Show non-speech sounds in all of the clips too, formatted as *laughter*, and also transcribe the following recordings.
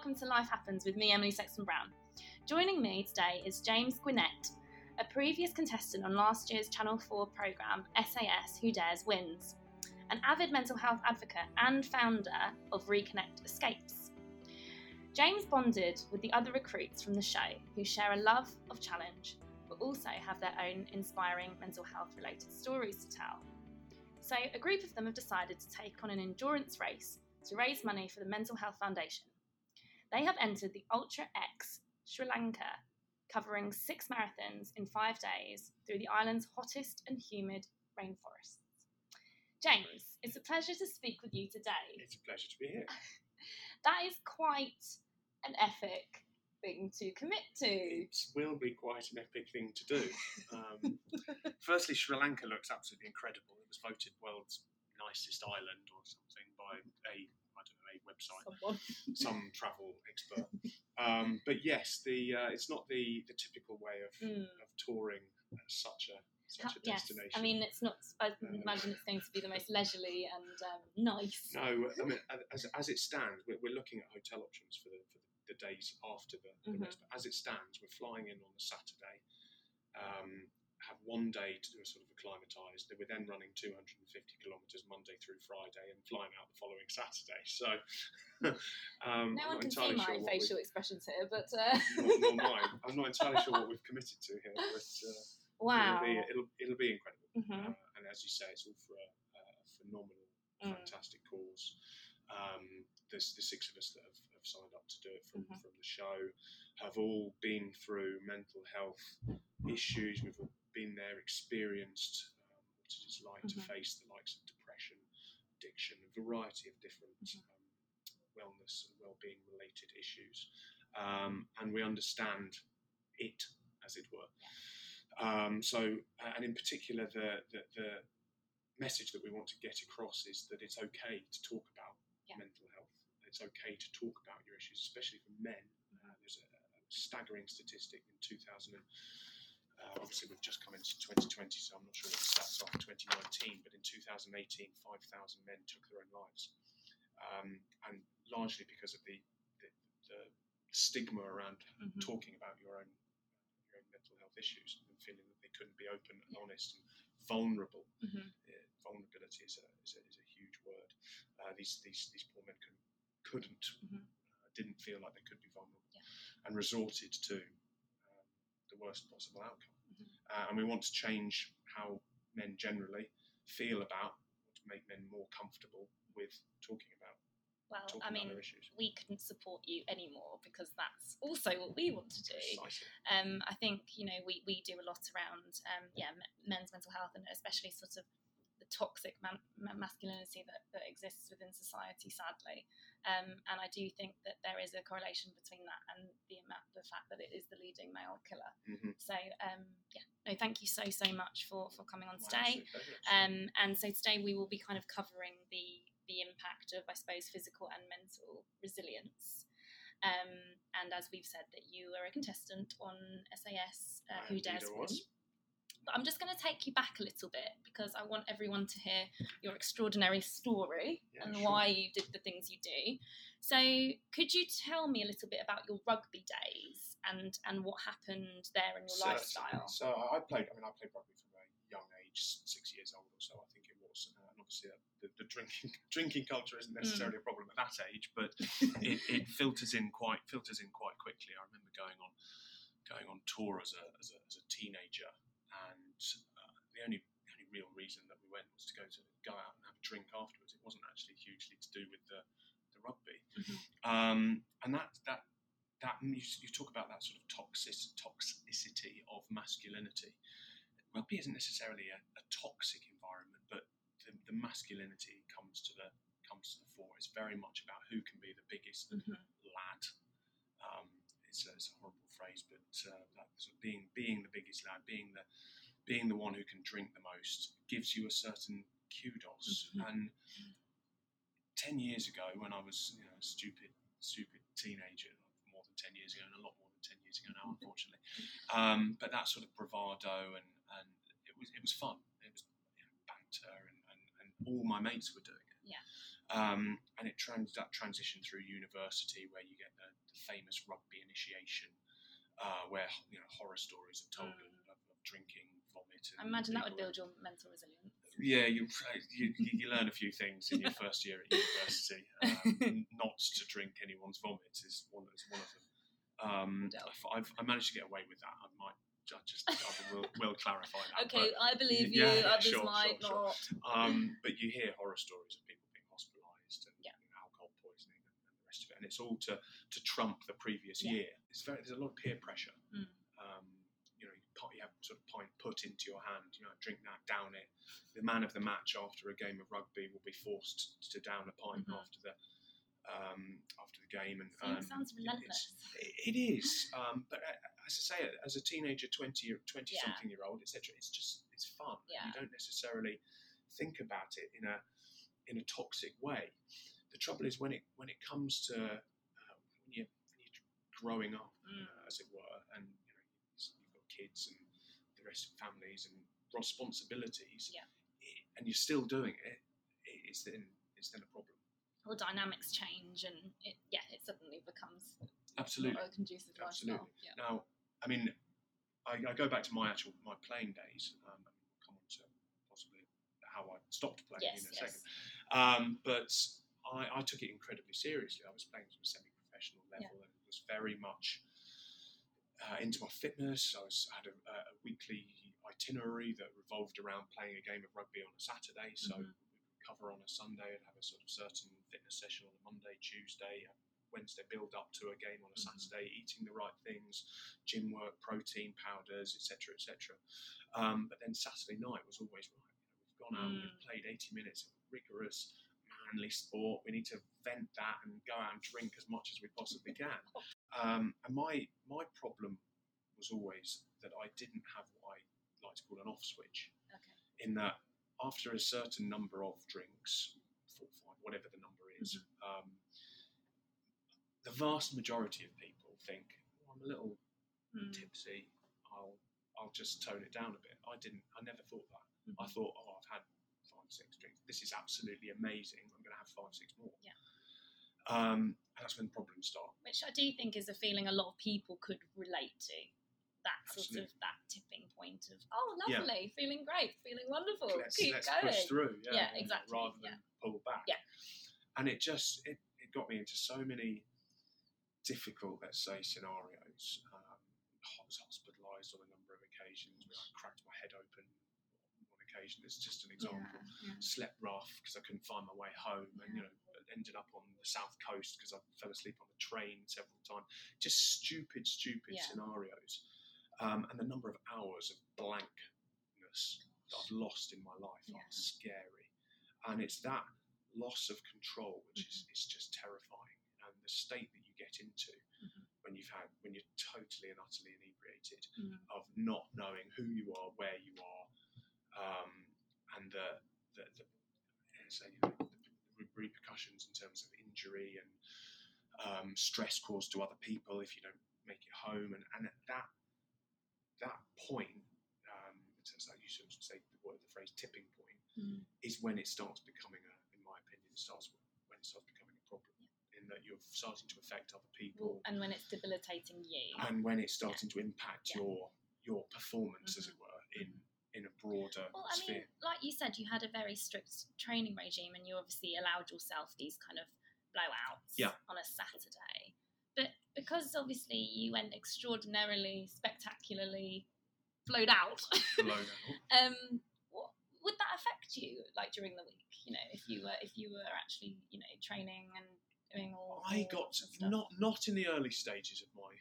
welcome to Life Happens with me, Emily Sexton Brown. Joining me today is James Gwinnett, a previous contestant on last year's Channel 4 programme SAS Who Dares Wins, an avid mental health advocate and founder of Reconnect Escapes. James bonded with the other recruits from the show who share a love of challenge but also have their own inspiring mental health related stories to tell. So, a group of them have decided to take on an endurance race to raise money for the Mental Health Foundation. They have entered the Ultra X Sri Lanka, covering six marathons in five days through the island's hottest and humid rainforests. James, it's a pleasure to speak with you today. It's a pleasure to be here. *laughs* that is quite an epic thing to commit to. It will be quite an epic thing to do. Um, *laughs* firstly, Sri Lanka looks absolutely incredible. It was voted world's nicest island or something by a I don't know a website, Someone. some *laughs* travel expert. Um, but yes, the uh, it's not the the typical way of, Mm. of touring such a such a yes, destination. I mean it's not. I Uh, imagine it's going to be the most leisurely and um, nice. No, I mean, as, as it stands, we're, we're looking at hotel options for the, for the days after the, the Mhm. race. But as it stands, we're flying in on the Saturday, um, have one day to do a sort of acclimatise. We're then running 250 kilometres Monday through Friday and flying out the following Saturday. So *laughs* um, No one can see entirely my sure facial expressions here, but uh, we've, nor, nor mine. I'm not entirely sure what we've committed to here, but uh, wow. it'll, be, it'll, it'll be incredible. Mhm. Uh, and as you say, it's all for a, a phenomenal, Mm. fantastic cause. Um, there's the six of us that have, have signed up to do it from, Mhm. from the show, have all been through mental health issues. We've all been there, experienced um, what it is like Mhm. to face the likes of depression, addiction, a variety of different Mhm. um, wellness and well-being related issues, um, and we understand it, as it were. Um, so, uh, and in particular, the, the the message that we want to get across is that it's okay to talk about Yeah. mental health. It's okay to talk about your issues, especially for men. Uh, there's a, a staggering statistic in 2000. And, uh, obviously, we've just come into 2020, so I'm not sure what the stats are for 2019. But in 2018, 5,000 men took their own lives, um, and largely because of the the, the stigma around Mhm. talking about your own your own mental health issues and feeling that they couldn't be open and honest and vulnerable. Mhm. Uh, vulnerability is a, is a, is a huge word. Uh, these, these these poor men couldn't couldn't Mhm. uh, didn't feel like they could be vulnerable Yeah. and resorted to the worst possible outcome. Mhm. Uh, and we want to change how men generally feel about to make men more comfortable with talking about Well, I mean, we couldn't support you anymore because that's also what we want to do. Um, I think you know we, we do a lot around um, yeah men's mental health and especially sort of the toxic man- masculinity that, that exists within society, sadly. Um, and I do think that there is a correlation between that and the amount, the fact that it is the leading male killer. Mhm. So um, yeah, no, thank you so so much for for coming on My today. Um, and so today we will be kind of covering the the impact of, I suppose, physical and mental resilience. Um, and as we've said, that you are a contestant on SAS uh, Who Dares I Win. was. But I'm just going to take you back a little bit because I want everyone to hear your extraordinary story Yeah, and sure. why you did the things you do. So, could you tell me a little bit about your rugby days and and what happened there in your Certainly. lifestyle? So I played. I mean, I played rugby from a young age, six years old or so, I think it was. Uh, and obviously, uh, the, the drinking *laughs* drinking culture isn't Mm. necessarily a problem at that age, but *laughs* it, it filters in quite filters in quite quickly. I remember going on going on tour as a as a, as a teenager, uh, the only only real reason that we went was to go to go out and have a drink afterwards. It wasn't actually hugely to do with the the rugby, Mhm. um, and that that that you, you talk about that sort of toxic, toxicity of masculinity. Rugby isn't necessarily a, a toxic environment, but the, the masculinity comes to the comes to the fore. It's very much about who can be the biggest Mhm. lad. Um, it's, a, it's a horrible phrase, but uh, that sort of being being the biggest lad, being the being the one who can drink the most, gives you a certain kudos. Mhm. And ten years ago, when I was you know, a stupid stupid teenager, more than ten years ago, and a lot more than ten years ago now, unfortunately. Um, but that sort of bravado and, and it was it was fun. It was you know, banter and, and, and all my mates were doing it. Yeah. Um, and it trans that transition through university where you get the, the famous rugby initiation, uh, where you know horror stories are told Mm. of, of drinking, I imagine that would build your mental resilience. Yeah, you, you you learn a few things in your *laughs* first year at university. Um, not to drink anyone's vomit is one is one of them. Um, I've, I've managed to get away with that. I might I just I will, will *laughs* clarify that. Okay, I believe you. yeah, others sure, might sure, sure. not. But, um, *laughs* but you hear horror stories of people being hospitalised and Yeah. you know, alcohol poisoning and, and the rest of it, and it's all to to trump the previous Yeah. year. It's very there's a lot of peer pressure. Mm. Um, you know, you pot- you have sort of pint put into your hand. You know, drink that, down it. The man of the match after a game of rugby will be forced to down a pint Mhm. after the um, after the game, and um, sounds relentless. it- it is. Um, but uh, as I say, as a teenager, 20 or 20 Yeah. something year old, etc., it's just it's fun. Yeah. You don't necessarily think about it in a in a toxic way. The trouble is when it when it comes to uh, when you when you're growing up, Mm. uh, as it were, and you know you've got kids and the rest of families and responsibilities, Yeah. and you're still doing it, it- it's then it's then a problem. All dynamics change, and it, yeah, it suddenly becomes Absolutely. conducive. Absolutely. Yeah. Now, I mean, I, I go back to my actual my playing days. Um, and we'll come on to possibly how I stopped playing Yes, in a yes. second. Um, but I, I took it incredibly seriously. I was playing to a semi-professional Yeah. level and it was very much uh, into my fitness. I was had a, a weekly itinerary that revolved around playing a game of rugby on a Saturday. So Mhm. cover on a Sunday and have a sort of certain fitness session on a Monday, Tuesday, Wednesday build up to a game on a Mhm. Saturday, eating the right things, gym work, protein powders, etc., etc. Um, but then Saturday night was always right. You know, we've gone out, and we've Mm. played 80 minutes of rigorous, manly sport. We need to vent that and go out and drink as much as we possibly can. Um, and my my problem was always that I didn't have what I like to call an off switch. Okay. In that, after a certain number of drinks, four, five, whatever the number is, um, the vast majority of people think, oh, "I'm a little Mm. tipsy. I'll I'll just tone it down a bit." I didn't. I never thought that. I Mhm. thought, "Oh, I've had six drinks. This is absolutely amazing. I'm going to have five, six more." Yeah. Um, and that's when the problems start. Which I do think is a feeling a lot of people could relate to. That sort Absolutely. of that tipping point of oh Yeah. lovely, feeling great, feeling wonderful, let's, keep let's going. push through. Yeah, Yeah, exactly, Rather than pull back. Yeah. And it just it, it got me into so many difficult, let's say, scenarios. Um, I was hospitalised on a number of occasions where I cracked my head open occasion. It's just an example. Yeah, Slept rough because I couldn't find my way home, and you know ended up on the south coast because I fell asleep on the train several times. Just stupid, stupid Yeah. scenarios, um, and the number of hours of blankness that I've lost in my life Yeah. are scary, and it's that loss of control which is Mm-hmm. is just terrifying, and the state that you get into Mhm. when you've had when you're totally and utterly inebriated Mm. of not knowing who you are, where you are, um, and the the, the say, you know, the repercussions in terms of injury and um, stress caused to other people if you don't make it home, and, and at that that point, um, like you should say the word the phrase tipping point Mm. is when it starts becoming a, in my opinion, it starts when it starts becoming a problem. In that you're starting to affect other people, and when it's debilitating you, and when it's starting to impact Yeah. your your performance, as it were, in in a broader Well, I sphere. mean, like you said, you had a very strict training regime, and you obviously allowed yourself these kind of blowouts Yeah. on a Saturday. But because obviously you went extraordinarily, spectacularly flowed out, Blown *laughs* out. um, what, would that affect you, like during the week? You know, if you were if you were actually, you know, training and doing all. I all got not not in the early stages of my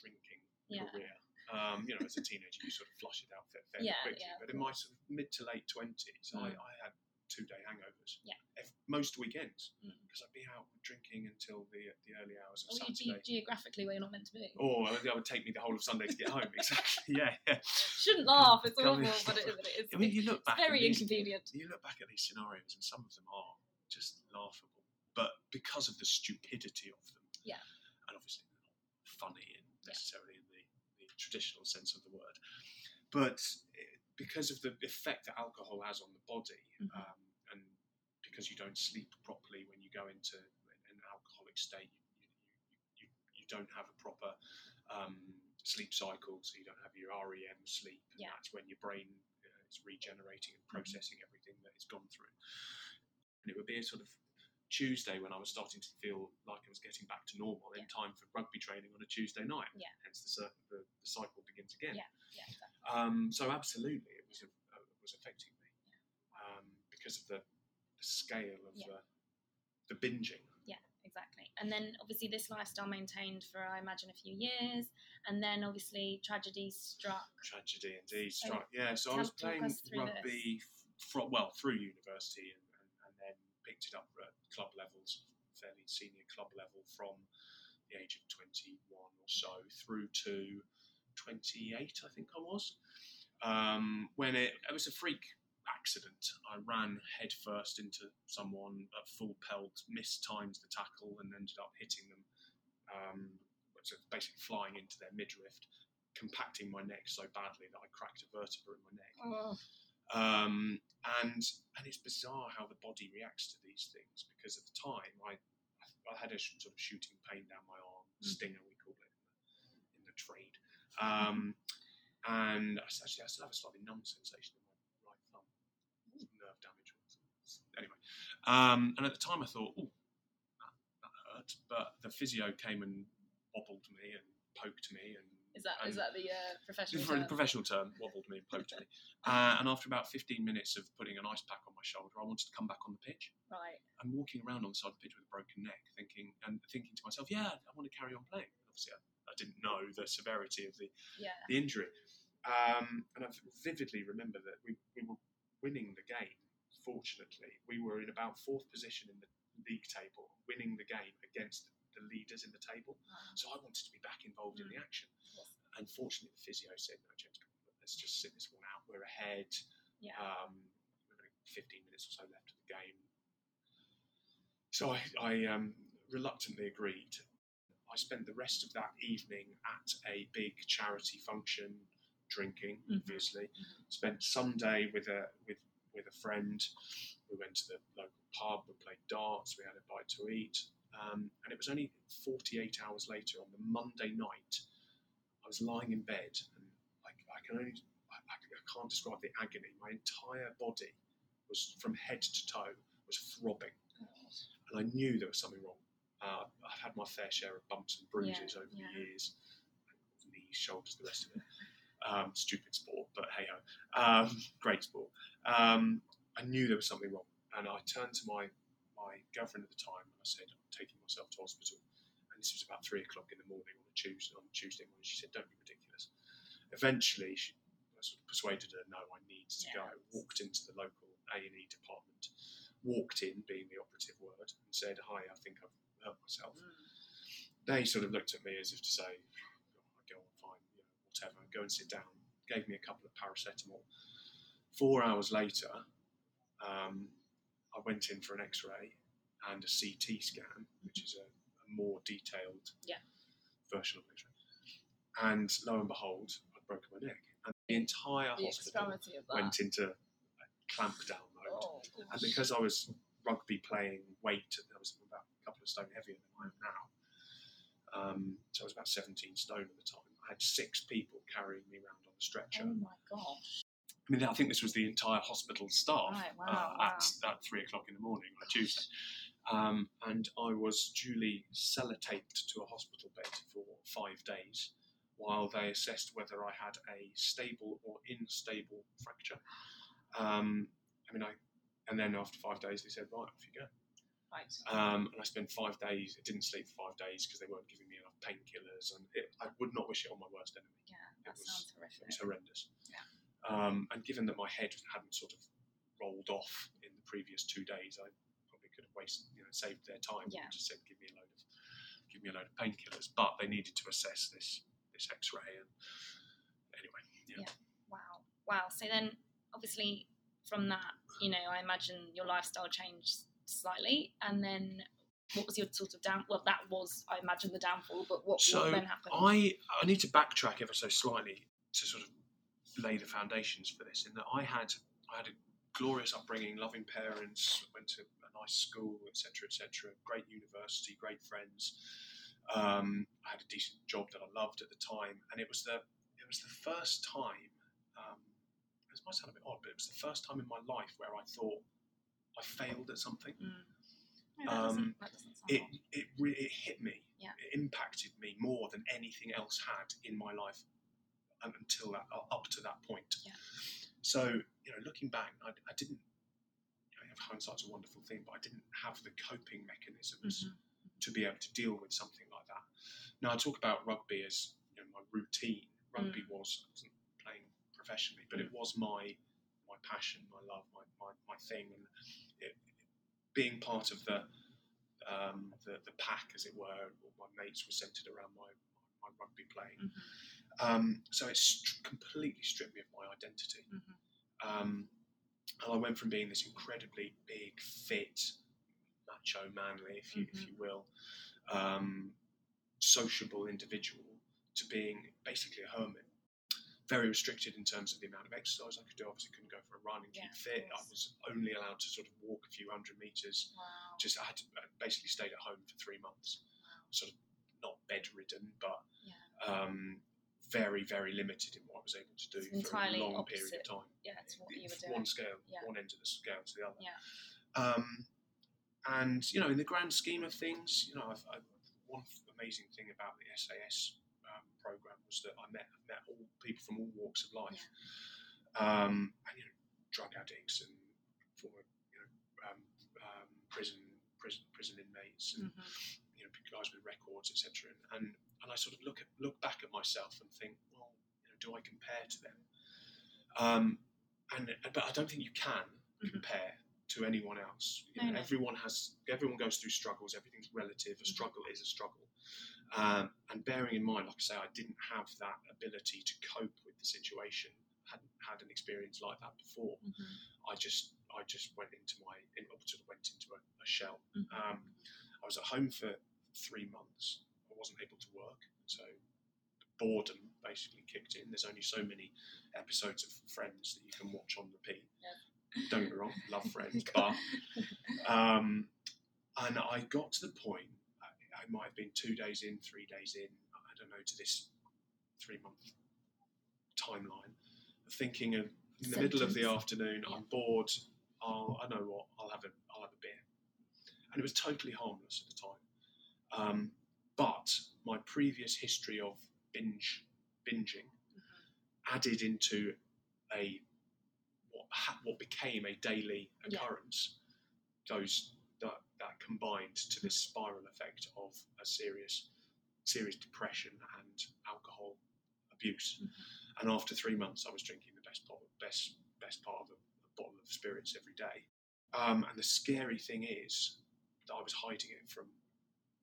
drinking Yeah. career. Um, you know, as a teenager, you sort of flush it out fa- fairly Yeah, quickly. yeah, but in my sort of mid to late twenties, I, Mm. I had two day hangovers. Yeah. ev- most weekends Mm. because I'd be out drinking until the the early hours of Or you Saturday. ge- geographically where you're not meant to be. Or that would take me the whole of Sunday to get home. *laughs* Exactly. Yeah, yeah. Shouldn't laugh. It's awful, but it, but it is. I mean, you look back. very these, inconvenient. you look back at these scenarios, and some of them are just laughable. But because of the stupidity of them, Yeah. and obviously they're not funny in necessarily in the, the traditional sense of the word, but eh, because of the effect that alcohol has on the body, Mhm. um, and because you don't sleep properly when you go into an alcoholic state. You, you, you, you don't have a proper um, sleep cycle, so you don't have your REM sleep. And Yeah. That's when your brain uh, is regenerating and processing everything that it's gone through. And it would be a sort of Tuesday when I was starting to feel like I was getting back to normal in time for rugby training on a Tuesday night. Yeah. Hence the, the, the cycle begins again. Yeah. Yeah, exactly. Um, so absolutely, it was uh, was affecting me um, because of the, the scale of Yeah. uh, the binging. Yeah, exactly. And then obviously this lifestyle maintained for I imagine a few years, and then obviously tragedy struck. Tragedy indeed. So Yeah, so I was playing rugby from well through university and, and, and then picked it up at club levels, fairly senior club level from the age of 21 or so through to 28, I think I was. Um, when it, it was a freak accident. I ran headfirst into someone at full pelt, missed times the tackle, and ended up hitting them. Um, so basically flying into their midriff, compacting my neck so badly that I cracked a vertebra in my neck. Oh, Um, and and it's bizarre how the body reacts to these things because at the time I I had a sort of shooting pain down my arm, Mm. stinger we call it in the, in the trade, um, and I actually I still have a slightly numb sensation in my right thumb, nerve damage. or. Anyway, um, and at the time I thought, oh, that, that hurt, but the physio came and wobbled me and poked me and is that is that the uh, professional? for the term? professional term, wobbled me and poked me. Uh, and after about 15 minutes of putting an ice pack on my shoulder, I wanted to come back on the pitch. Right. I'm walking around on the side of the pitch with a broken neck, thinking and thinking to myself, "Yeah, I want to carry on playing." Obviously, I, I didn't know the severity of the, Yeah. the injury, um, and I vividly remember that we, we were winning the game. Fortunately, we were in about fourth position in the league table, winning the game against the leaders in the table. So I wanted to be back involved in the action. Yes. Unfortunately, the physio said, "No, James, let's just sit this one out. We're ahead. Yeah. Um, we've got 15 minutes or so left of the game." So I, I um, reluctantly agreed. I spent the rest of that evening at a big charity function, drinking. Mhm. Obviously, spent Sunday with a with with a friend. We went to the local pub. We played darts. We had a bite to eat. Um, and it was only 48 hours later on the Monday night. I was lying in bed, and I, I can only I, I can't describe the agony. My entire body was from head to toe was throbbing, and I knew there was something wrong. Uh, I've had my fair share of bumps and bruises Yeah, over yeah. the years, knees, shoulders, the rest of it. Um, stupid sport, but hey ho, um, great sport. Um, I knew there was something wrong, and I turned to my my girlfriend at the time and I said, "I'm taking myself to hospital." And this was about three o'clock in the morning on a Tuesday. On a Tuesday morning, she said, "Don't be ridiculous." Eventually, she I sort of persuaded her, "No, I need to go." Walked into the local A and E department. Walked in, being the operative word, and said, "Hi, I think I've hurt myself." Mm. They sort of looked at me as if to say, "Oh, "Go on, fine, you know, whatever. Go and sit down." Gave me a couple of paracetamol. Four hours later, um, I went in for an X-ray and a CT scan, which is a, a more detailed Yeah. version of an X-ray. And lo and behold, I'd broken my neck, and the entire The hospital extremity of that. went into a clamp down mode. oh, And because I was rugby playing weight, I was about a couple of stone heavier than I am now. Um, so I was about 17 stone at the time. I had six people carrying me around on the stretcher. oh my gosh. I mean, I think this was the entire hospital staff Right, wow, uh, wow. at, at three o'clock in the morning on a Tuesday. Um, and I was duly sellotaped to a hospital bed for five days while they assessed whether I had a stable or unstable fracture. Um, I mean, I, and then after five days, they said, right, off you go. Right. Um, and I spent five days, I didn't sleep for five days because they weren't giving me enough painkillers. And it, I would not wish it on my worst enemy Yeah, it that was- sounds it was horrendous. Yeah. Um, and given that my head hadn't sort of rolled off in the previous two days, I probably could have wasted, you know, saved their time Yeah. and just said, "Give me a load of, give me a load of painkillers." But they needed to assess this this X-ray, and anyway, yeah. Yeah. Wow. Wow. So then, obviously, from that, you know, I imagine your lifestyle changed slightly, and then what was your sort of down? Well, that was, I imagine, the downfall. But what, So what then happened? I I need to backtrack ever so slightly to sort of lay the foundations for this. In that I had I had a glorious upbringing, loving parents, went to nice school, etc., etc. Great university, great friends. Um, I had a decent job that I loved at the time, and it was the it was the first time. Um, this might sound a bit odd, but it was the first time in my life where I thought I failed at something. Mm. No, Um, doesn't, that doesn't sound It odd. it re- it hit me. Yeah. It impacted me more than anything else had in my life until that up to that point. Yeah. So you know, looking back, I, I didn't. Know, hindsight's a wonderful thing, but I didn't have the coping mechanisms Mhm. to be able to deal with something like that. Now I talk about rugby as you know, my routine. Rugby Mm. was I wasn't playing professionally, but it was my my passion, my love, my, my, my thing, and it, being part of the, um, the the pack, as it were. My mates were centred around my my rugby playing, Mhm. um, so it st- completely stripped me of my identity. Mhm. Um, and I went from being this incredibly big, fit, macho, manly, if you if Mhm. you will, um, sociable individual to being basically a hermit. Very restricted in terms of the amount of exercise I could do. Obviously, couldn't go for a run and Yeah, keep fit. I was only allowed to sort of walk a few hundred meters. Wow. Just I had to I basically stayed at home for three months. wow. Sort of not bedridden, but Yeah. um, very, very limited in what I was able to do It's for a long period of time. Yeah, it's what you were doing. One scale, Yeah. one end of the scale to the other. Yeah. Um, and you know, in the grand scheme of things, you know, I've, I've, one amazing thing about the SAS um, program was that I met met all people from all walks of life, um, and you know, drug addicts and former you know um, um, prison prison prison inmates and Mhm. you know guys with records, etc. And, and and I sort of look at look back at myself and think, well, you know, do I compare to them? Um, and but I don't think you can Mhm. compare to anyone else. You know, no. Everyone has everyone goes through struggles. Everything's relative. A Mhm. struggle is a struggle. Um, and bearing in mind, like I say, I didn't have that ability to cope with the situation. hadn't had an experience like that before. Mhm. I just I just went into my in, sort of went into a, a shell. Mhm. Um, I was at home for three months. Wasn't able to work, so boredom basically kicked in. There's only so many episodes of Friends that you can watch on repeat. Don't get me wrong, love *laughs* Friends, but um, and I got to the point. I, I might have been two days in, three days in. I don't know to this three month timeline. Thinking of in the middle of the afternoon, Yeah. I'm bored. I'll, I know what I'll have a I'll have a beer, and it was totally harmless at the time. Um, but my previous history of binge binging Mhm. added into a what ha- what became a daily Yeah. occurrence. Those that that combined to this spiral effect of a serious serious depression and alcohol abuse. Mhm. And after three months, I was drinking the best part, best best part of a, a bottle of spirits every day. Um, and the scary thing is that I was hiding it from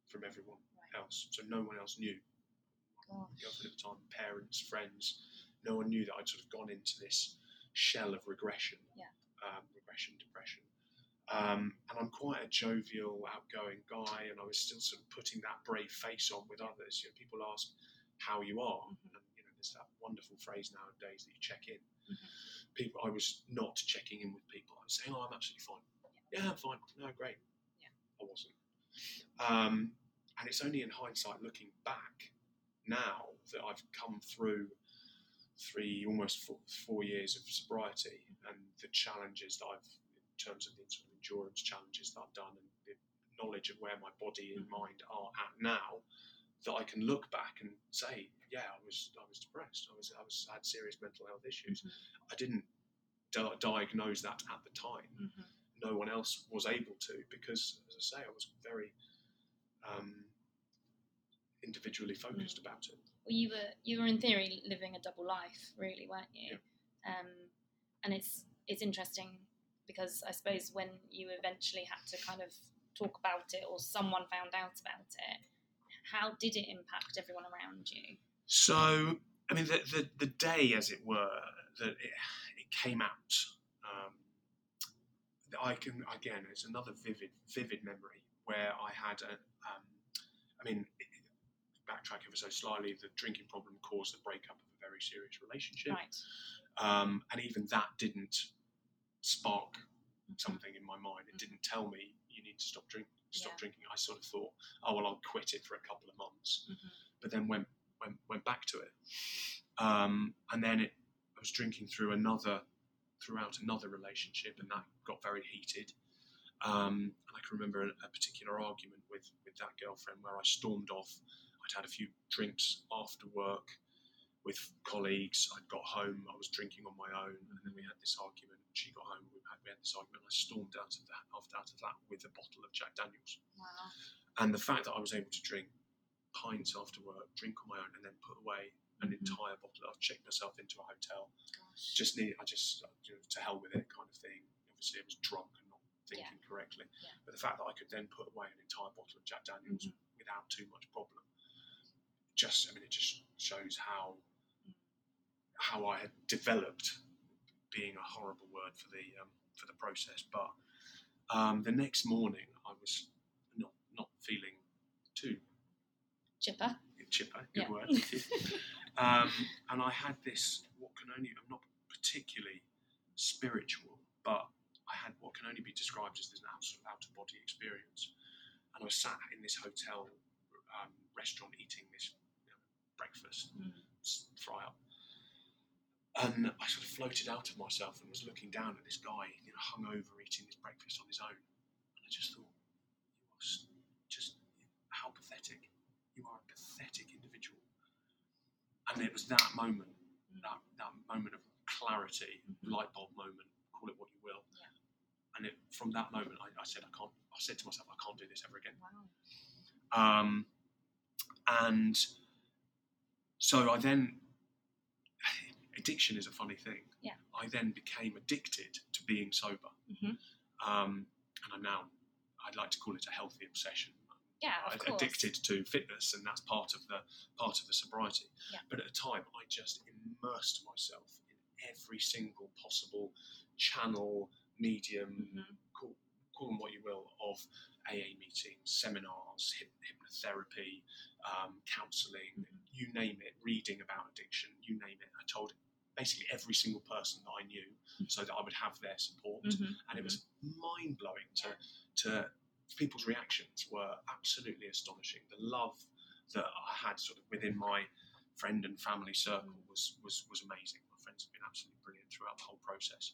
from everyone. Else, so no one else knew Gosh. girlfriend at the time, parents, friends, no one knew that I'd sort of gone into this shell of regression, Yeah. um, regression, depression. Um, and I'm quite a jovial, outgoing guy, and I was still sort of putting that brave face on with others. You know, people ask how you are, Mhm. and you know, there's that wonderful phrase nowadays that you check in. Mhm. People, I was not checking in with people. I was saying, "Oh, I'm absolutely fine. Yeah, I'm fine. No, great. Yeah. I wasn't. Um, and it's only in hindsight, looking back now, that I've come through three, almost four, four years of sobriety and the challenges that I've, in terms of the sort of endurance challenges that I've done and the knowledge of where my body and Mhm. mind are at now, that I can look back and say, yeah, I was, I was depressed. I was, I was, had serious mental health issues. Mhm. I didn't di- diagnose that at the time Mhm. no one else was able to because, as I say, I was very um, individually focused about it. Well, you were you were in theory living a double life, really, weren't you? Um, and it's it's interesting because I suppose when you eventually had to kind of talk about it, or someone found out about it, how did it impact everyone around you? So, I mean, the, the, the day, as it were, that it, it came out, um, I can, again, it's another vivid, vivid memory where I had a, um, I mean, backtrack ever so slightly, the drinking problem caused the breakup of a very serious relationship. Right. Um, and even that didn't spark something in my mind. It didn't tell me you need to stop drink, stop Yeah. drinking. I sort of thought, oh well, I'll quit it for a couple of months, Mhm. but then went went went back to it, um, and then it, I was drinking through another throughout another relationship, and that got very heated. Um, and I can remember a, a particular argument with with that girlfriend where I stormed off. I'd had a few drinks after work with colleagues. I'd got home, I was drinking on my own, and then we had this argument. She got home, we had, we had this argument. I stormed out of that after out of that with a bottle of Jack Daniels. Wow. And the fact that I was able to drink pints after work, drink on my own, and then put away an Mhm. entire bottle. I've checked myself into a hotel. Gosh. Just need, I just uh, you know, to hell with it, kind of thing. Obviously, I was drunk and not thinking correctly. Yeah. But the fact that I could then put away an entire bottle of Jack Daniels Mhm. without too much problem, just I mean, it just shows how how I had developed, being a horrible word for the um, for the process. But um, the next morning, I was not not feeling too Chipper. chipper. Good Yeah. word. *laughs* um, and I had this what can only I'm not particularly spiritual, but I had what can only be described as this out, out of body experience. And I was sat in this hotel um, restaurant eating this breakfast, Mm. fry up. And I sort of floated out of myself and was looking down at this guy, you know, hung over eating his breakfast on his own. And I just thought, you are just how pathetic. You are a pathetic individual. And it was that moment, that, that moment of clarity, Mhm. light bulb moment, call it what you will. Yeah. And it, from that moment, I, I said, I can't, I said to myself, I can't do this ever again. Wow. Um, and so I then, *sighs* addiction is a funny thing. Yeah. I then became addicted to being sober. Mhm. Um, and I'm now, I'd like to call it a healthy obsession. Yeah, of I'm course. addicted to fitness, and that's part of the part of the sobriety. Yeah. But at the time, I just immersed myself in every single possible channel, medium, Mhm. call, call them what you will, of AA meetings, seminars, hyp- hypnotherapy, um, counselling, Mhm. you name it, reading about addiction, you name it. I told basically every single person that I knew so that I would have their support. Mhm. And it was mind blowing to, to people's reactions were absolutely astonishing. The love that I had sort of within my friend and family circle was, was, was amazing. My friends have been absolutely brilliant throughout the whole process.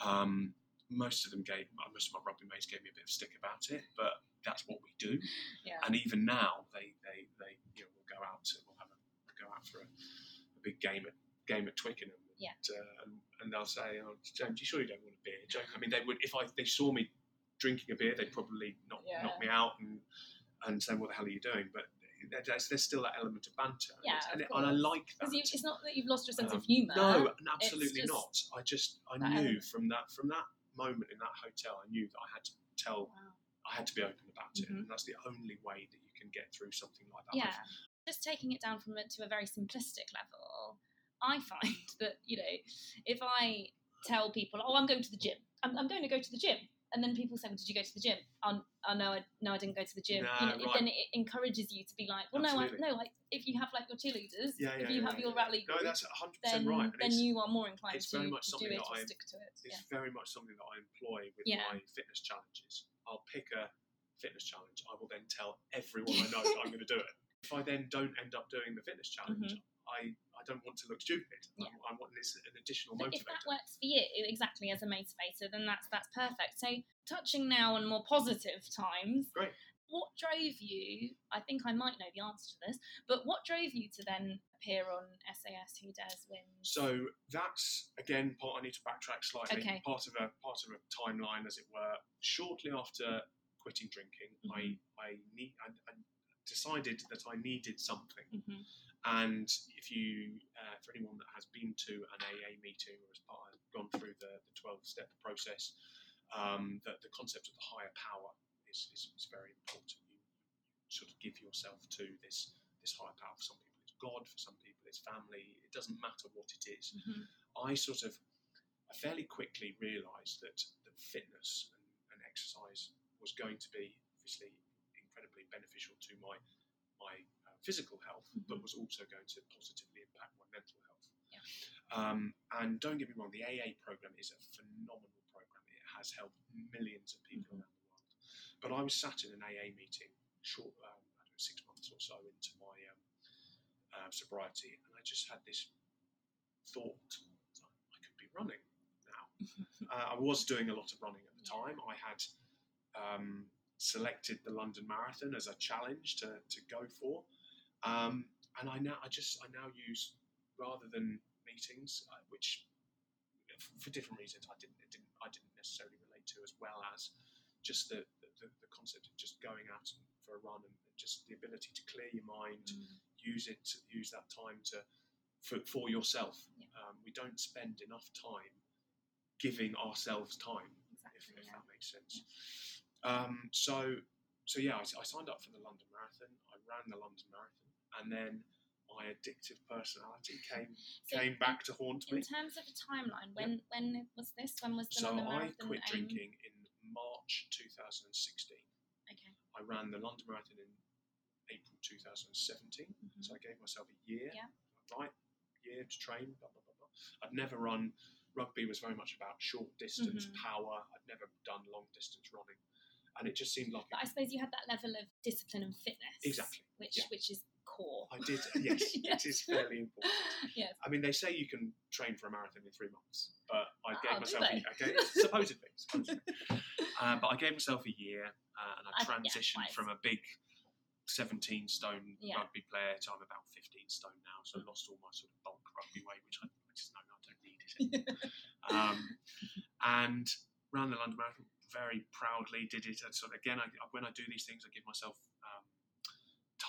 Um, most of them gave, most of my rugby mates gave me a bit of stick about it, but that's what we do. Yeah. And even now, they, they, they you know, will go out to, we'll have a, go out for a, a big game at game at Twickenham. Yeah. And, uh, and, and they'll say, "Oh, James, you sure you don't want a beer?" Joke. I mean, they would if I they saw me drinking a beer, they'd probably knock, Yeah. knock me out and and say, "What the hell are you doing?" But there's, there's still that element of banter. Yeah, it's- and, of it- and I like that. Because it's not that you've lost your sense Um, of humour. No, absolutely not. I just I knew element. from that from that moment in that hotel, I knew that I had to tell, Wow. I had to be open about it, Mhm. and that's the only way that you can get through something like that. Yeah. Just taking it down from a, to a very simplistic level, I find *laughs* that, you know, if I tell people, oh, I'm going to the gym, I'm, I'm going to go to the gym. And then people say, well, did you go to the gym? Oh, oh no, I, no, I didn't go to the gym. Nah, you know, right. Then it encourages you to be like, well, Absolutely. no, I, no, like if you have like your cheerleaders, Yeah, yeah, if you yeah, have your rally No, that's 100% then, right. and then you are more inclined it's to, very much to do something it that or I- stick to it. It's very much something that I employ with my fitness challenges. I'll pick a fitness challenge. I will then tell everyone I know *laughs* that I'm going to do it. If I then don't end up doing the fitness challenge, mm-hmm. I, I don't want to look stupid. Mm-hmm. Yeah. I, I want this an additional But if that works for you exactly as a motivator, then that's that's perfect. So touching now on more positive times. Great. What drove you? I think I might know the answer to this, but what drove you to then appear on SAS Who Dares Win? So that's again part. I need to backtrack slightly. Okay. Part of a part of a timeline, as it were. Shortly after quitting drinking, I Mhm. I need I, I decided that I needed something. hmm And if you, uh, for anyone that has been to an AA meeting or has part, gone through the, the 12 step process, um, that the concept of the higher power is, is, is very important. You, sort of give yourself to this, this higher power. For some people, it's God, for some people, it's family. It doesn't matter what it is. hmm I sort of I fairly quickly realised that, that fitness and, and exercise was going to be obviously incredibly beneficial to my my physical health, but Mhm. was also going to positively impact my mental health. Yeah. Um, and don't get me wrong, the AA program is a phenomenal program. It has helped millions of people Mhm. around the world. but I was sat in an AA meeting, short, um, I don't know, six months or so into my um, uh, sobriety, and I just had this thought: I could be running now. *laughs* uh, I was doing a lot of running at the Yeah. time. I had um, selected the London Marathon as a challenge to, to go for, um, and I now I just I now use rather than meetings, uh, which for different reasons I didn't, it didn't I didn't necessarily relate to as well as just the, the, the concept of just going out for a run and just the ability to clear your mind, Mm. use it, use that time to for, for yourself. Yeah. Um, we don't spend enough time giving ourselves time, if, Exactly. if Yeah. that makes sense. Um, so, so yeah, I, I signed up for the London Marathon. I ran the London Marathon, and then my addictive personality came So came back to haunt me. In terms of a timeline, when when was this? When was the So London I quit aim? drinking in March 2016. Okay. I ran the London Marathon in April 2017. Mhm. So I gave myself a year, Yeah. right? Year to train, blah, blah, blah, blah. I'd never run, rugby was very much about short distance, Mhm. power. I'd never done long distance running. And it just seemed like But I suppose you had that level of discipline and fitness. Exactly, Which yeah. which is core. I did, yes, Yes. *laughs* it is fairly important. Yes. I mean, they say you can train for a marathon in three months, but I Oh, gave do myself, they? a, I gave, supposedly, supposedly. *laughs* Uh, but I gave myself a year, uh, and I I- yeah, transitioned from a big 17 stone Yeah. rugby player to I'm about 15 stone now, so I lost all my sort of bulk rugby weight, which I, I just know I don't need it *laughs* um, and ran the London Marathon very proudly. Did it and of again. I, when I do these things, I give myself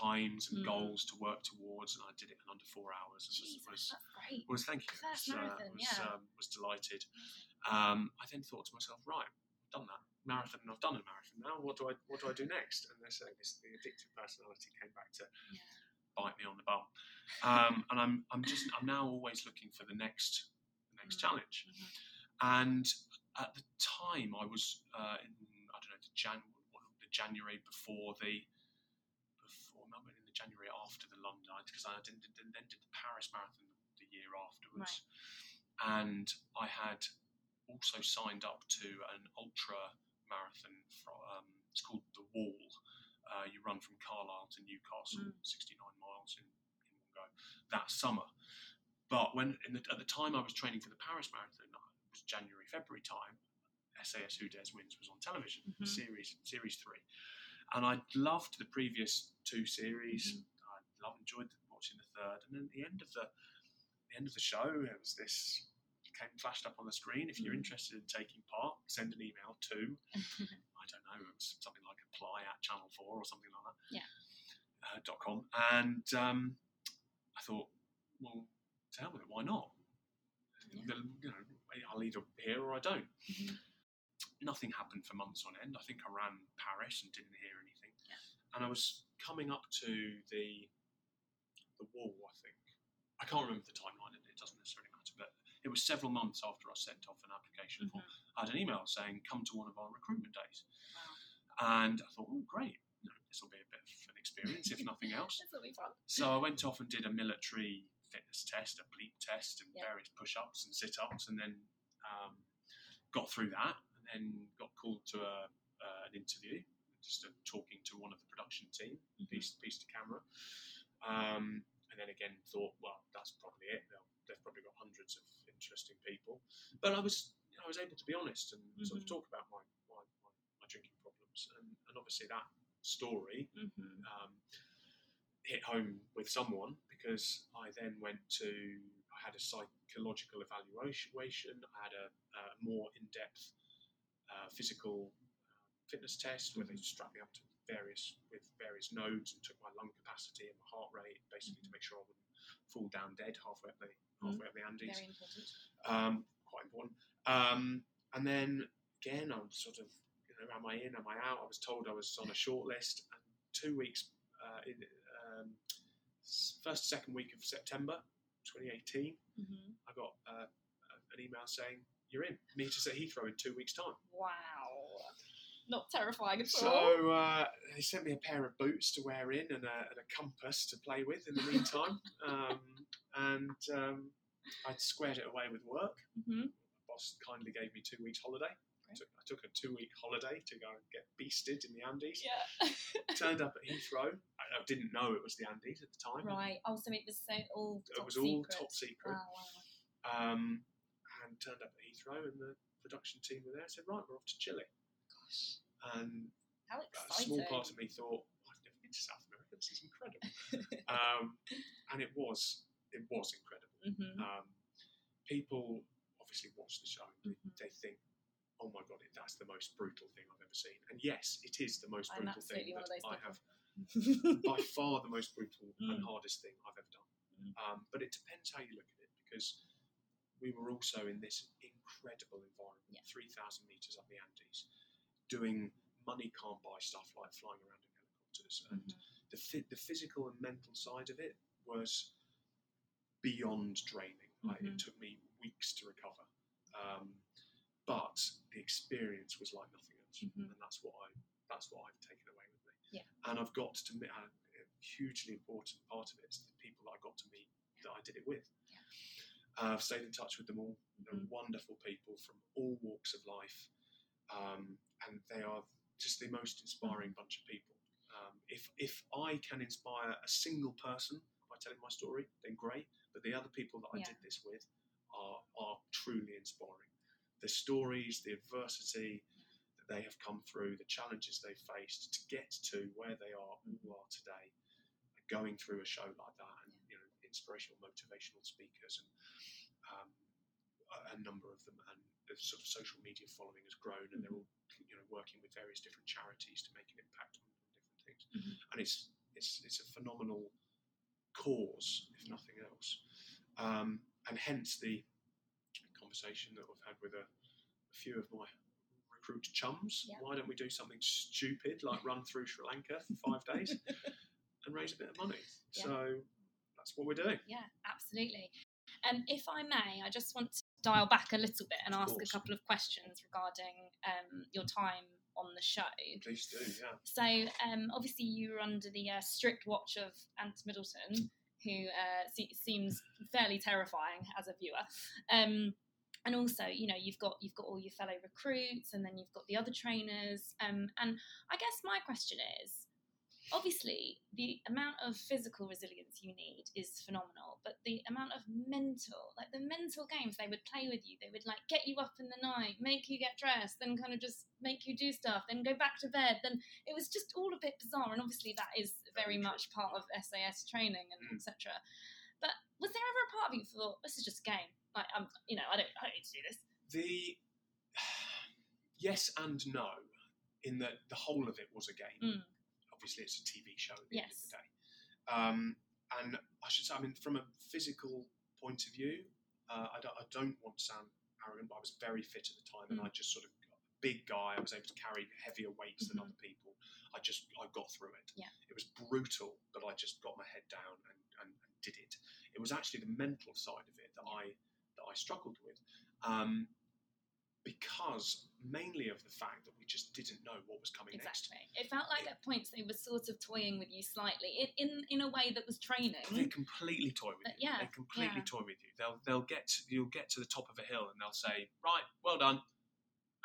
times and Mm. goals to work towards, and I did it in under four hours. And Jesus, was, that's great. was, thank you. First was, uh, was, yeah. um, was delighted. Um, I then thought to myself, right, I've done that marathon. and I've done a marathon. Now, what do I what do I do next? And they say this the addictive personality came back to Yeah. bite me on the bum. Um, *laughs* and I'm I'm just I'm now always looking for the next the next Mm. challenge. Mhm. And at the time, I was uh, in I don't know the Jan the January before the before no, in the January after the London because I didn't, didn't then did the Paris Marathon the year afterwards, and I had also signed up to an ultra marathon from um, it's called the Wall. Uh, you run from Carlisle to Newcastle, Mm. 69 miles in, in one go that summer. But when in the, at the time I was training for the Paris Marathon, it was January February time. SAS Who Dares Wins was on television, Mhm. series series three, and I loved the previous two series. Mm-hmm. I loved enjoyed watching the third, and then at the end of the the end of the show, it was this came flashed up on the screen. If you're Mm. interested in taking part, send an email to *laughs* I don't know, it was something like apply at Channel 4 or something like that. Yeah. Uh, dot com. And um, I thought, well, to hell with it, why not? Yeah. You know, I'll either hear or I don't. Mhm. Nothing happened for months on end. I think I ran Paris and didn't hear anything. Yeah. And I was coming up to the the wall, I think. I can't remember the timeline, and it doesn't necessarily matter, but it was several months after I sent off an application form. I had an email saying, come to one of our recruitment days. And I thought, oh, great, you know, this will be a bit of an experience, if nothing *laughs* else. This will be fun. So I went off and did a military fitness test, a bleep test, and Yeah. various push ups and sit ups, and then um, got through that, then got called to a, uh, an interview, just uh, talking to one of the production team, Mhm. piece, piece to camera. Um, and then again thought, well, that's probably it. They'll, they've probably got hundreds of interesting people. But I was I was able to be honest and sort of Mhm. talk about my, my, my, my drinking problems. And, and obviously that story Mhm. um, hit home with someone because I then went to, I had a psychological evaluation, I had a, a more in depth uh, physical uh, fitness test where they strapped me up to various with various nodes and took my lung capacity and my heart rate basically to make sure I wouldn't fall down dead halfway up the halfway up the Andes Very important. um, quite important. Um, and then again, I'm sort of, you know, am I in, am I out? I was told I was on a short list, and two weeks uh, in um, first second week of September 2018, Mhm. I got uh, an email saying you're in. Meet us at Heathrow in two weeks' time. Wow. Not terrifying at all. So uh, they sent me a pair of boots to wear in and a, and a compass to play with in the *laughs* meantime. um, and um, I squared it away with work. Mhm. boss kindly gave me two weeks holiday. Great. took, I took a two week holiday to go and get beasted in the Andes. Yeah. *laughs* Turned up at Heathrow. I, I didn't know it was the Andes at the time. right. Oh, so it was so all It was all secret. top secret. Wow, wow. Um, and turned up at Heathrow, and the production team were there. and Said, "Right, we're off to Chile." Gosh, And how a small part of me thought, "Oh, "I've never been to South America. This is incredible." *laughs* um, and it was, it was incredible. hmm Um, people obviously watch the show. and Mhm. They think, "Oh my god, that's the most brutal thing I've ever seen." And yes, it is the most brutal thing that I have *laughs* by far the most brutal and Mm. hardest thing I've ever done. Mm. Um, but it depends how you look at it because we were also in this incredible environment, Yeah. 3,000 meters up the Andes, doing money can't buy stuff like flying around in helicopters. And Mhm. the, phy- the physical and mental side of it was beyond draining. Like, Mhm. it took me weeks to recover. Um, but the experience was like nothing else. Mhm. And that's what I that's what I've taken away with me. Yeah. And I've got to meet a hugely important part of it is the people that I got to meet that I did it with. Uh, I've stayed in touch with them all. They're Mhm. wonderful people from all walks of life. Um, and they are just the most inspiring bunch of people. Um, if, if I can inspire a single person by telling my story, then great. But the other people that I Yeah. did this with are, are truly inspiring. The stories, the adversity that they have come through, the challenges they've faced to get to where they are all are today, going through a show like that, and you know, inspirational, motivational speakers, and um, a, number of them, and the sort of social media following has grown, and they're all you know working with various different charities to make an impact on, on different things, Mhm. and it's it's it's a phenomenal cause, if nothing else, um, and hence the conversation that we've had with a, a few of my recruit chums. Yeah. Why don't we do something stupid like run through Sri Lanka for five days *laughs* and raise a bit of money? Yeah. So that's what we're doing. Yeah, absolutely. Um, if I may, I just want to dial back a little bit and ask a couple of questions regarding um, your time on the show. Please do, yeah. So, um, obviously, you were under the uh, strict watch of Ant Middleton, who uh, se- seems fairly terrifying as a viewer. Um, and also, you know, you've got you've got all your fellow recruits, and then you've got the other trainers. Um, and I guess my question is, obviously, the amount of physical resilience you need is phenomenal, but the amount of mental, like the mental games they would play with you, they would like get you up in the night, make you get dressed, then kind of just make you do stuff, then go back to bed. Then it was just all a bit bizarre, and obviously that is very much part of SAS training and Mm. etc. But was there ever a part of you thought this is just a game? Like, um, you know, I don't, I don't need to do this. The *sighs* yes and no, in that the whole of it was a game. Mm. Obviously, it's a TV show at the end of the day. Um, and I should say, I mean, from a physical point of view, uh, I, don't, I don't want to sound arrogant, but I was very fit at the time, and Mm. I just sort of big guy. I was able to carry heavier weights Mhm. than other people. I just I got through it. Yeah. It was brutal, but I just got my head down and, and, and did it. It was actually the mental side of it that I that I struggled with, um, because mainly of the fact that we just didn't know what was coming next. Exactly. It felt like at points they were sort of toying with you slightly, in in, in a way that was training. They completely toy with But you. yeah, they completely yeah. toy with you. They'll they'll get to, you'll get to the top of a hill and they'll say, "Right, well done,"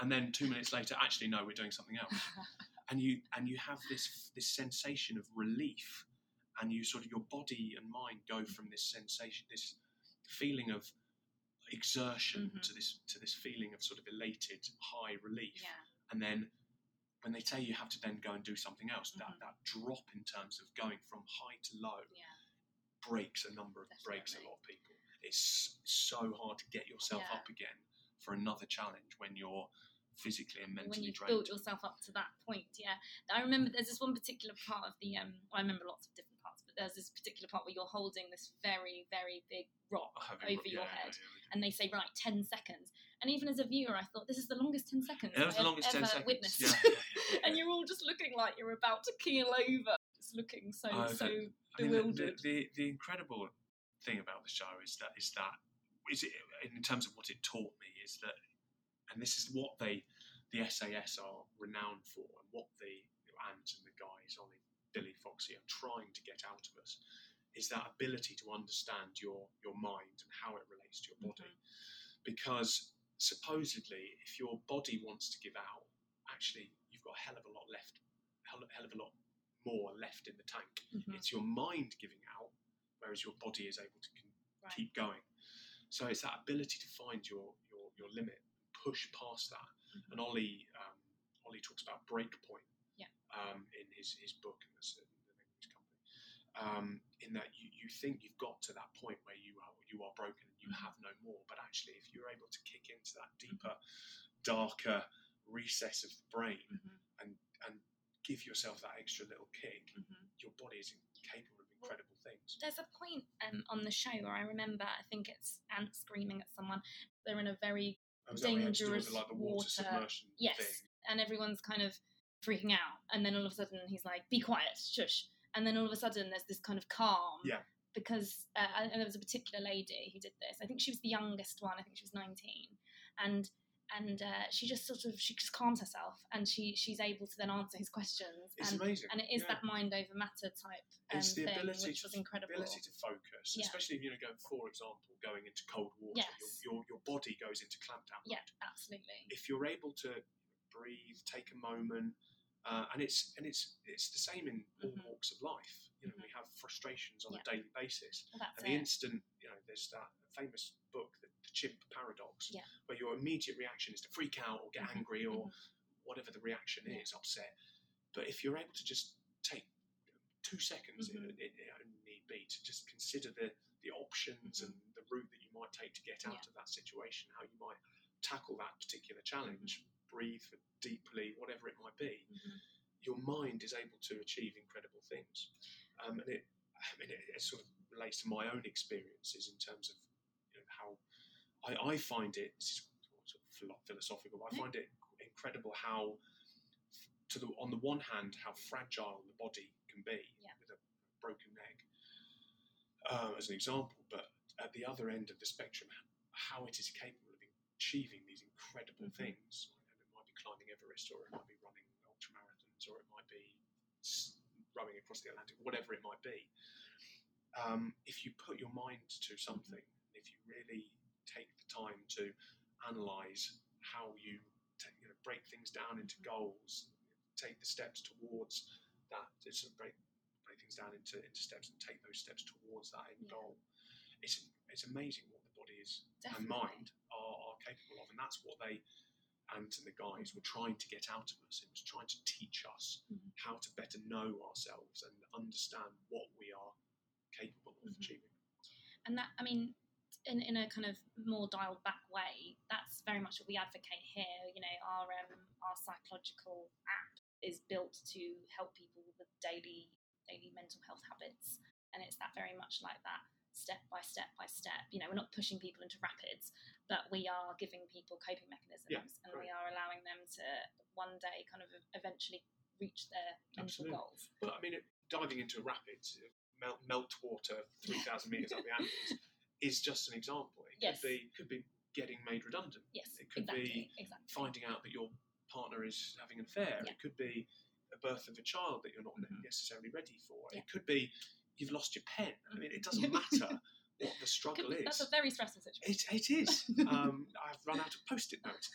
and then two minutes later, actually, no, we're doing something else. *laughs* and you and you have this this sensation of relief, and you sort of your body and mind go from this sensation, this feeling of exertion Mhm. to this to this feeling of sort of elated high relief, yeah. and then when they tell you you have to then go and do something else, Mhm. that that drop in terms of going from high to low Yeah. breaks a number of breaks a lot of people. It's so hard to get yourself Yeah. up again for another challenge when you're physically and when mentally you've drained. built yourself up to that point. Yeah, I remember there's this one particular part of the. Um, I remember lots of different there's this particular part where you're holding this very, very big rock Oh, over your yeah, head, yeah, yeah. and they say right ten seconds. And even as a viewer, I thought this is the longest ten seconds Yeah, I've 10 ever seconds. witnessed. *laughs* And you're all just looking like you're about to keel over. It's looking so Oh, so I mean, the, bewildered. the, the incredible thing about the show is that is that is it, in terms of what it taught me is that, and this is what they, the SAS are renowned for, and what the Ant and the guys, Ollie, Billy, Foxy, are trying to get out of us, is that ability to understand your your mind and how it relates to your body, Mhm. because supposedly, if your body wants to give out, actually you've got a hell of a lot left, hell, hell of a lot more left in the tank. Mhm. It's your mind giving out, whereas your body is able to con- Right. keep going. So it's that ability to find your your, your limit, push past that. Mhm. And Ollie um, Ollie talks about breakpoint Yeah. um, in his, his book and that's the name of his company. Um, in that you, you think you've got to that point where you are you are broken and you Mhm. have no more, but actually if you're able to kick into that deeper, darker recess of the brain Mhm. and and give yourself that extra little kick, Mhm. your body is capable of incredible things. There's a point um, on the show where I remember, I think it's Ant's screaming at someone. They're in a very Oh, is that what it had to do with dangerous like water, water. submersion yes, thing? and everyone's kind of freaking out, and then all of a sudden he's like, "Be quiet, shush," and then all of a sudden there's this kind of calm. Yeah. Because uh, and there was a particular lady who did this. I think she was the youngest one. I think she was 19, and and uh, she just sort of she just calms herself, and she she's able to then answer his questions. It's and, amazing. and it is yeah. that mind over matter type um, It's the thing, ability which to- was incredible. ability to focus, Yeah. especially if you're going, for example, going into cold water. Yes. Your, your your body goes into clampdown. Yeah, absolutely. If you're able to breathe, take a moment, uh, and it's and it's it's the same in all Mhm. walks of life. You know, Mhm. we have frustrations on Yeah. a daily basis, Well, and the it. instant you know, there's that famous book, the, the chimp paradox, Yeah. where your immediate reaction is to freak out or get Mhm, angry or mhm. whatever the reaction Yeah. is, upset. But if you're able to just take two seconds, Mhm. it, it, it only need be, to just consider the, the options Mhm. and the route that you might take to get out of that situation, how you might tackle that particular challenge, Mm-hmm. breathe deeply, whatever it might be, Mhm. your mind is able to achieve incredible things. Um, and it, I mean, it, it sort of relates to my own experiences in terms of you know, how I, I find it. This is sort of philosophical. But I find it incredible how, to the on the one hand, how fragile the body can be Yeah. with a broken neck, uh, as an example. But at the other end of the spectrum, how it is capable of achieving these incredible Mhm. things. And it might be climbing Everest, or it might be running ultramarathons, or it might be rowing across the Atlantic, whatever it might be. Um, if you put your mind to something, if you really take the time to analyze how you, take, you know, break things down into goals, take the steps towards that, of break break things down into, into steps and take those steps towards that end Yeah. goal. It's it's amazing what the body is Definitely. and mind are, are capable of, and that's what they Ant and the guys were trying to get out of us. It was trying to teach us Mhm. how to better know ourselves and understand what we are capable of Mhm. achieving. And that, I mean, in, in a kind of more dialed back way, that's very much what we advocate here. You know, our um, our psychological app is built to help people with daily daily mental health habits, and it's that very much like that step by step by step. You know, we're not pushing people into rapids, but we are giving people coping mechanisms, Yeah, and we are allowing them to one day kind of eventually reach their mental goals. But I mean, it, diving into a rapid, uh, melt, melt water 3,000 metres up the Andes *laughs* is just an example. It Yes. could be could be getting made redundant. Yes, It could exactly, be exactly. finding out that your partner is having an affair. Yeah. It could be a birth of a child that you're not Mhm. necessarily ready for. Yeah. It could be you've lost your pen. I mean, it doesn't *laughs* matter what the struggle is. That's a very stressful situation. It, it is. *laughs* um, I've run out of post-it notes.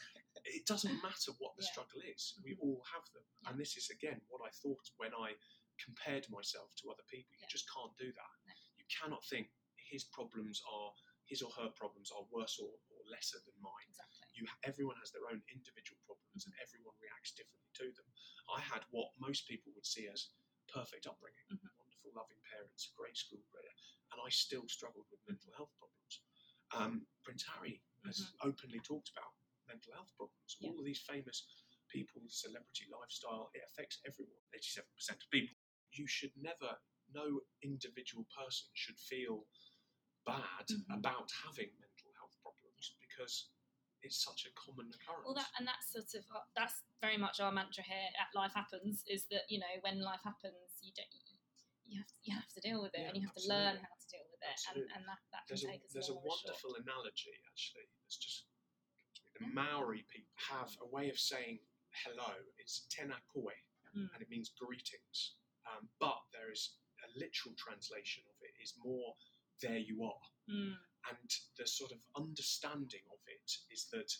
It doesn't matter what the Yeah. struggle is. We all have them, and this is again what I thought when I compared myself to other people. You Yeah. just can't do that. No. You cannot think his problems are his or her problems are worse or, or lesser than mine. Exactly. You, everyone has their own individual problems, and everyone reacts differently to them. I had what most people would see as perfect upbringing, Mhm. Wonderful, loving parents, a great school career, and I still struggled with mental health problems. Um, Prince Harry has openly talked about mental health problems. Mm-hmm. Yeah. All of these famous people, celebrity lifestyle, it affects everyone. 87% of people. You should never, no individual person should feel bad Mhm. about having mental health problems because it's such a common occurrence. Well, that and that's sort of uh, that's very much our mantra here at Life Happens is that you know when life happens, you don't you have to, you have to deal with it Yeah, and you have to learn how to deal with it, and, Absolutely. and that that can there's a, take us there's a or short. wonderful analogy actually that's just come to me. the Yeah. Maori people have a way of saying hello it's tena koe Mm. and it means greetings um, but there is a literal translation of it is more there you are Mm, and the sort of understanding of it is that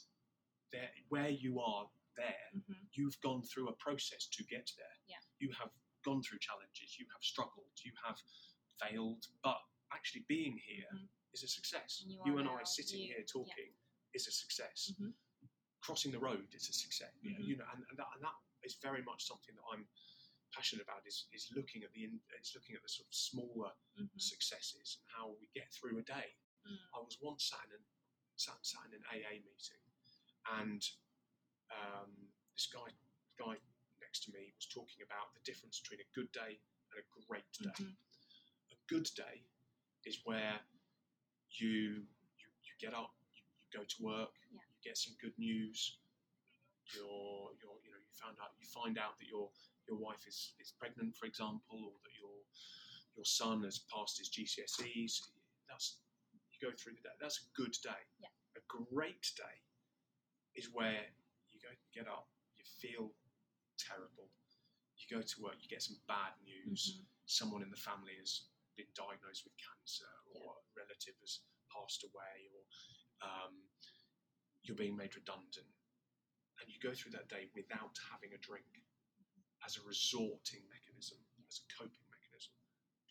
there where you are there, hmm you've gone through a process to get there. Yeah. You have gone through challenges, you have struggled, you have failed, but actually being here is Mhm. a success. And you You, and I sitting you- here talking is a success. Mhm. Crossing the road is a success. You know, Mhm. You know, and, and, that, and that is very much something that I'm passionate about. Is, is looking at the in, it's looking at the sort of smaller hmm successes and how we get through a day. Mm. I was once sat in, an, sat, sat in an AA meeting, and um, this guy guy next to me was talking about the difference between a good day and a great day. Mhm. A good day is where you you, you get up, you, you go to work, Yeah. you get some good news. You're, you're, you know, you found out, you find out that your your wife is, is pregnant, for example, or that your your son has passed his GCSEs. That's you go through the day. That's a good day. Yeah. A great day is where you go get up, you feel terrible. You go to work, you get some bad news. Mhm. Someone in the family has been diagnosed with cancer, or a relative has passed away, or um, you're being made redundant, and you go through that day without having a drink as a resorting mechanism, as a coping mechanism.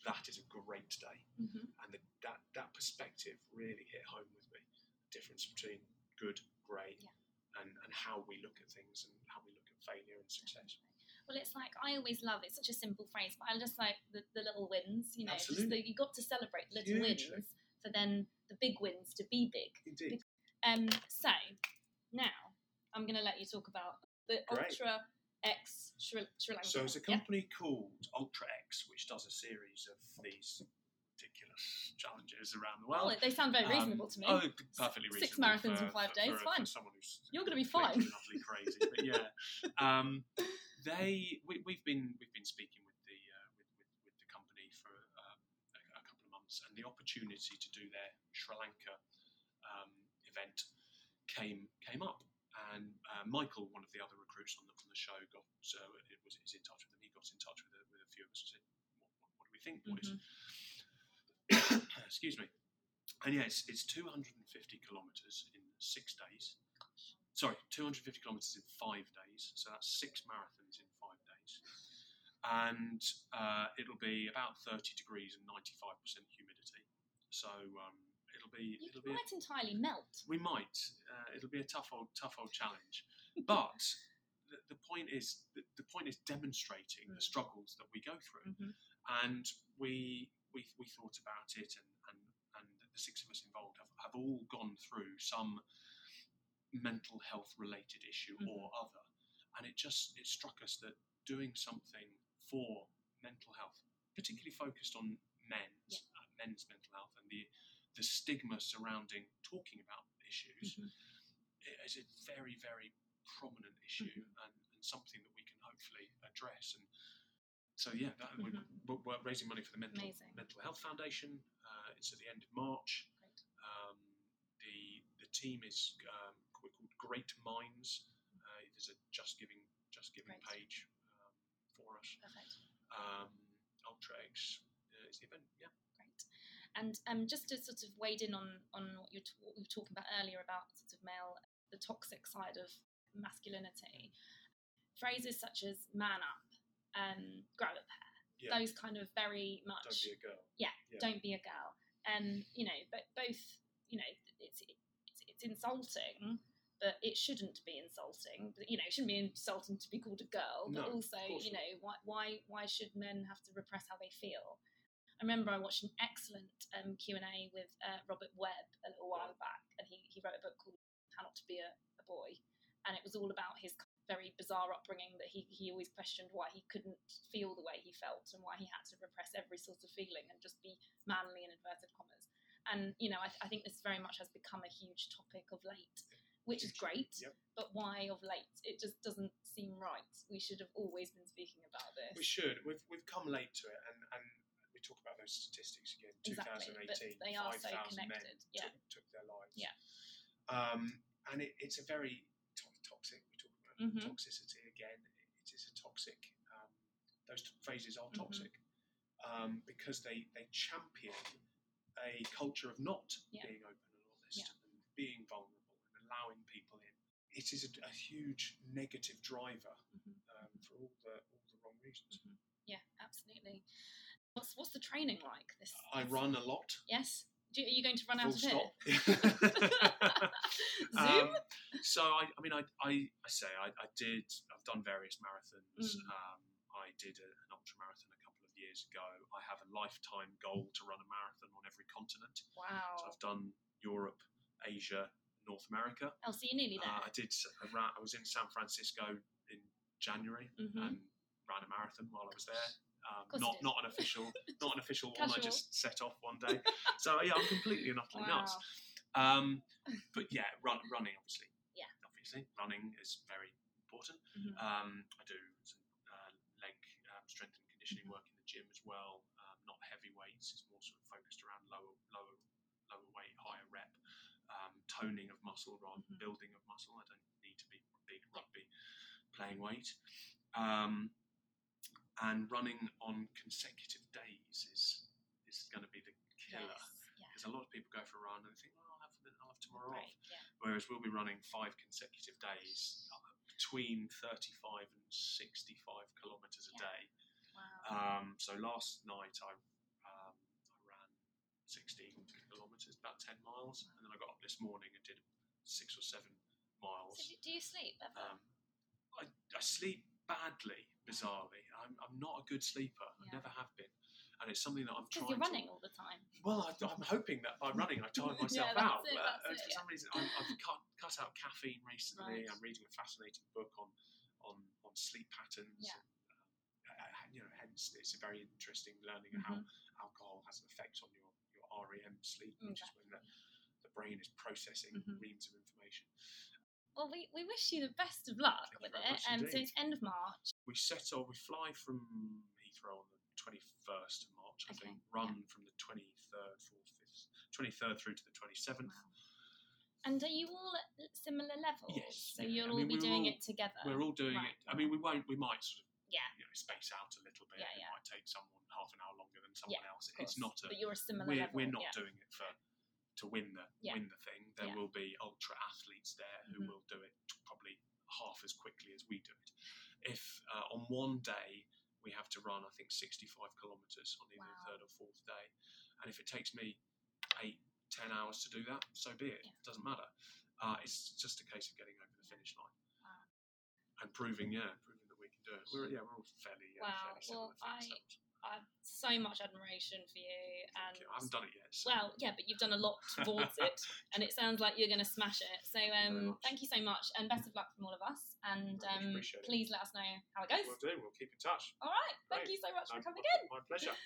That is a great day Mhm. and the, that that perspective really hit home with me. The difference between good, great, Yeah. and and how we look at things and how we look at failure and success. Well, it's like I always love it's such a simple phrase, but I just like the, the little wins. You know, just Absolutely. you got to celebrate the little Hugely. wins for then the big wins to be big. Indeed. Um, so now I'm going to let you talk about the Great. Ultra X Sri, Sri Lanka. So it's a Yeah. company called Ultra X, which does a series of these ridiculous challenges around the Well, world. they sound very Um, reasonable to me. Oh, perfectly reasonable. Six marathons for, in five for- days, for, fine. Someone who's You're gonna be fine. utterly crazy, but yeah. *laughs* Um, they we, we've been we've been speaking with the uh, with, with, with the company for um, a, a couple of months, and the opportunity to do their Sri Lanka um, event came came up. And uh, Michael, one of the other recruits on the, on the show, got so it was is in touch with them. He got in touch with a, with a few of us and said, "What, what, what do we think, boys?" Mhm. Excuse me. And yeah, it's, it's 250 kilometres in six days. Sorry, 250 kilometres in five days. So that's six marathons in five days. And uh, it'll be about 30 degrees and 95% humidity. So um, it'll be You it'll be a- might entirely melt. we might. Uh, it'll be a tough old, tough old challenge. But the, the point is, the, the point is demonstrating the Mm. struggles that we go through, Mhm. and we we, we thought about it, and, and and the six of us involved have, have all gone through some mental health related issue or other, and it just it struck us that doing something for mental health, particularly focused on men's uh, men's mental health and the the stigma surrounding talking about issues Mhm. is a very, very prominent issue and, and something that we can hopefully address. And so, yeah, that, we, we're, we're raising money for the Mental, Amazing. Mental Health Foundation. Uh, it's at the end of March. Great. Um, the the team is um, we're called Great Minds. Uh, there's a Just Giving Just Giving Great. page um, for us. Perfect. Um, Ultra X uh, is the event. Yeah. Great. And um, just to sort of wade in on, on what you were you were talking about earlier about sort of male, the toxic side of masculinity, phrases such as man up, um, grow a pair, Yeah. those kind of very much Don't be a girl. yeah, Yeah. don't be a girl. And you know, but both, you know, it's it's, it's insulting, but it shouldn't be insulting. But you know, it shouldn't be insulting to be called a girl. But No, also, course you not. know, why why why should men have to repress how they feel? I remember I watched an excellent um, Q and A with uh, Robert Webb a little while back, and he, he wrote a book called How Not to Be a, a Boy, and it was all about his very bizarre upbringing that he, he always questioned why he couldn't feel the way he felt and why he had to repress every sort of feeling and just be manly in inverted commas. And you know, I, I think this very much has become a huge topic of late, which is great. Yep. But why of late? It just doesn't seem right. We should have always been speaking about this. We should. We've, we've come late to it, and, and we talk about those statistics again. Exactly, 2018, they are so 5,000 men yeah. took, took their lives. Yeah. Um, and it, it's a very. We talk about Mhm. toxicity again. It is a toxic. Um, those t- phrases are Mhm. toxic um, because they they champion a culture of not Yeah. being open and honest Yeah. and being vulnerable and allowing people in. it is a, a huge negative driver Mhm. um, for all the all the wrong reasons. Yeah, absolutely. What's what's the training like? This I run a lot. Yes. Do, are you going to run out of stop. *laughs* *laughs* Zoom. Um, so I, I mean, I, I, I say I, I did. I've done various marathons. Mm. Um, I did a, an ultra marathon a couple of years ago. I have a lifetime goal to run a marathon on every continent. So wow. I've done Europe, Asia, North America. Oh, so you're nearly Uh, there. I did. I, ran, I was in San Francisco in January Mhm. and ran a marathon while I was there. Um, not not an official not an official one. I just set off one day. So yeah, I'm completely and utterly wow. nuts. Um, but yeah, run, running obviously. Yeah. Obviously, running is very important. Mhm. Um, I do some uh, leg um, strength and conditioning Mhm. work in the gym as well. Um, not heavy weights. It's more sort of focused around lower lower lower weight, higher rep. Um, toning of muscle rather than Mhm. building of muscle. I don't need to be big rugby playing weight. Um, and running on consecutive days is is going to be the killer Yes. Yeah. because a lot of people go for a run and they think, well, I'll have, I'll have tomorrow off. Right. Yeah. Whereas we'll be running five consecutive days, uh, between 35 and 65 kilometres a Yeah. day. Wow. Um, so last night I, um, I ran 16 kilometres, about 10 miles, and then I got up this morning and did six or seven miles. so do, do you sleep ever? Um, I, I sleep badly, bizarrely. I'm, I'm not a good sleeper. I never have been. And it's something that I'm trying you're running to. all the time. Well, I, I'm hoping that by running I tire *laughs* myself Yeah, out. it, Uh, it, for yeah. some reason, I'm, I've cut, cut out caffeine recently. Right. I'm reading a fascinating book on on, on sleep patterns. Yeah. And, uh, uh, you know, hence it's a very interesting learning of how Mm-hmm. alcohol has an effect on your, your REM sleep, Mm, which is when the, the brain is processing Mhm. reams of information. Well, we, we wish you the best of luck Thank with it. Um, so it's end of March. we set off, we fly from Heathrow on the 21st of March, I Okay, think, run from the 23rd, 4th, 5th, 23rd through to the 27th. Wow. And are you all at similar levels? Yes, So yeah. you'll I all be doing all- it together. We're all doing Right, it. I mean, we won't, we might sort of Yeah, you know, space out a little bit. Yeah, it might take someone half an hour longer than someone else. of It's not a, But you're a similar we're, level. we're not yeah. doing it for to win the Yeah. win the thing. There Yeah. will be ultra athletes there who Mhm. will do it probably half as quickly as we do it. If uh, on one day we have to run, I think 65 kilometres on either Wow. the third or fourth day, and if it takes me eight, ten hours to do that, so be it. Yeah. It doesn't matter. Uh, it's just a case of getting over the finish line Wow. and proving, yeah, proving that we can do it. We're yeah, we're all fairly, uh, fairly similar. well, fat I- cells. I have so much admiration for you. And Thank you. I haven't done it yet. So. well, yeah, but you've done a lot towards it, *laughs* and it sounds like you're going to smash it. So, um, thank you so much, and best of luck from all of us. And um, please let us know how it goes. We'll do. We'll keep in touch. All right, thank Great. you so much for coming in. My pleasure.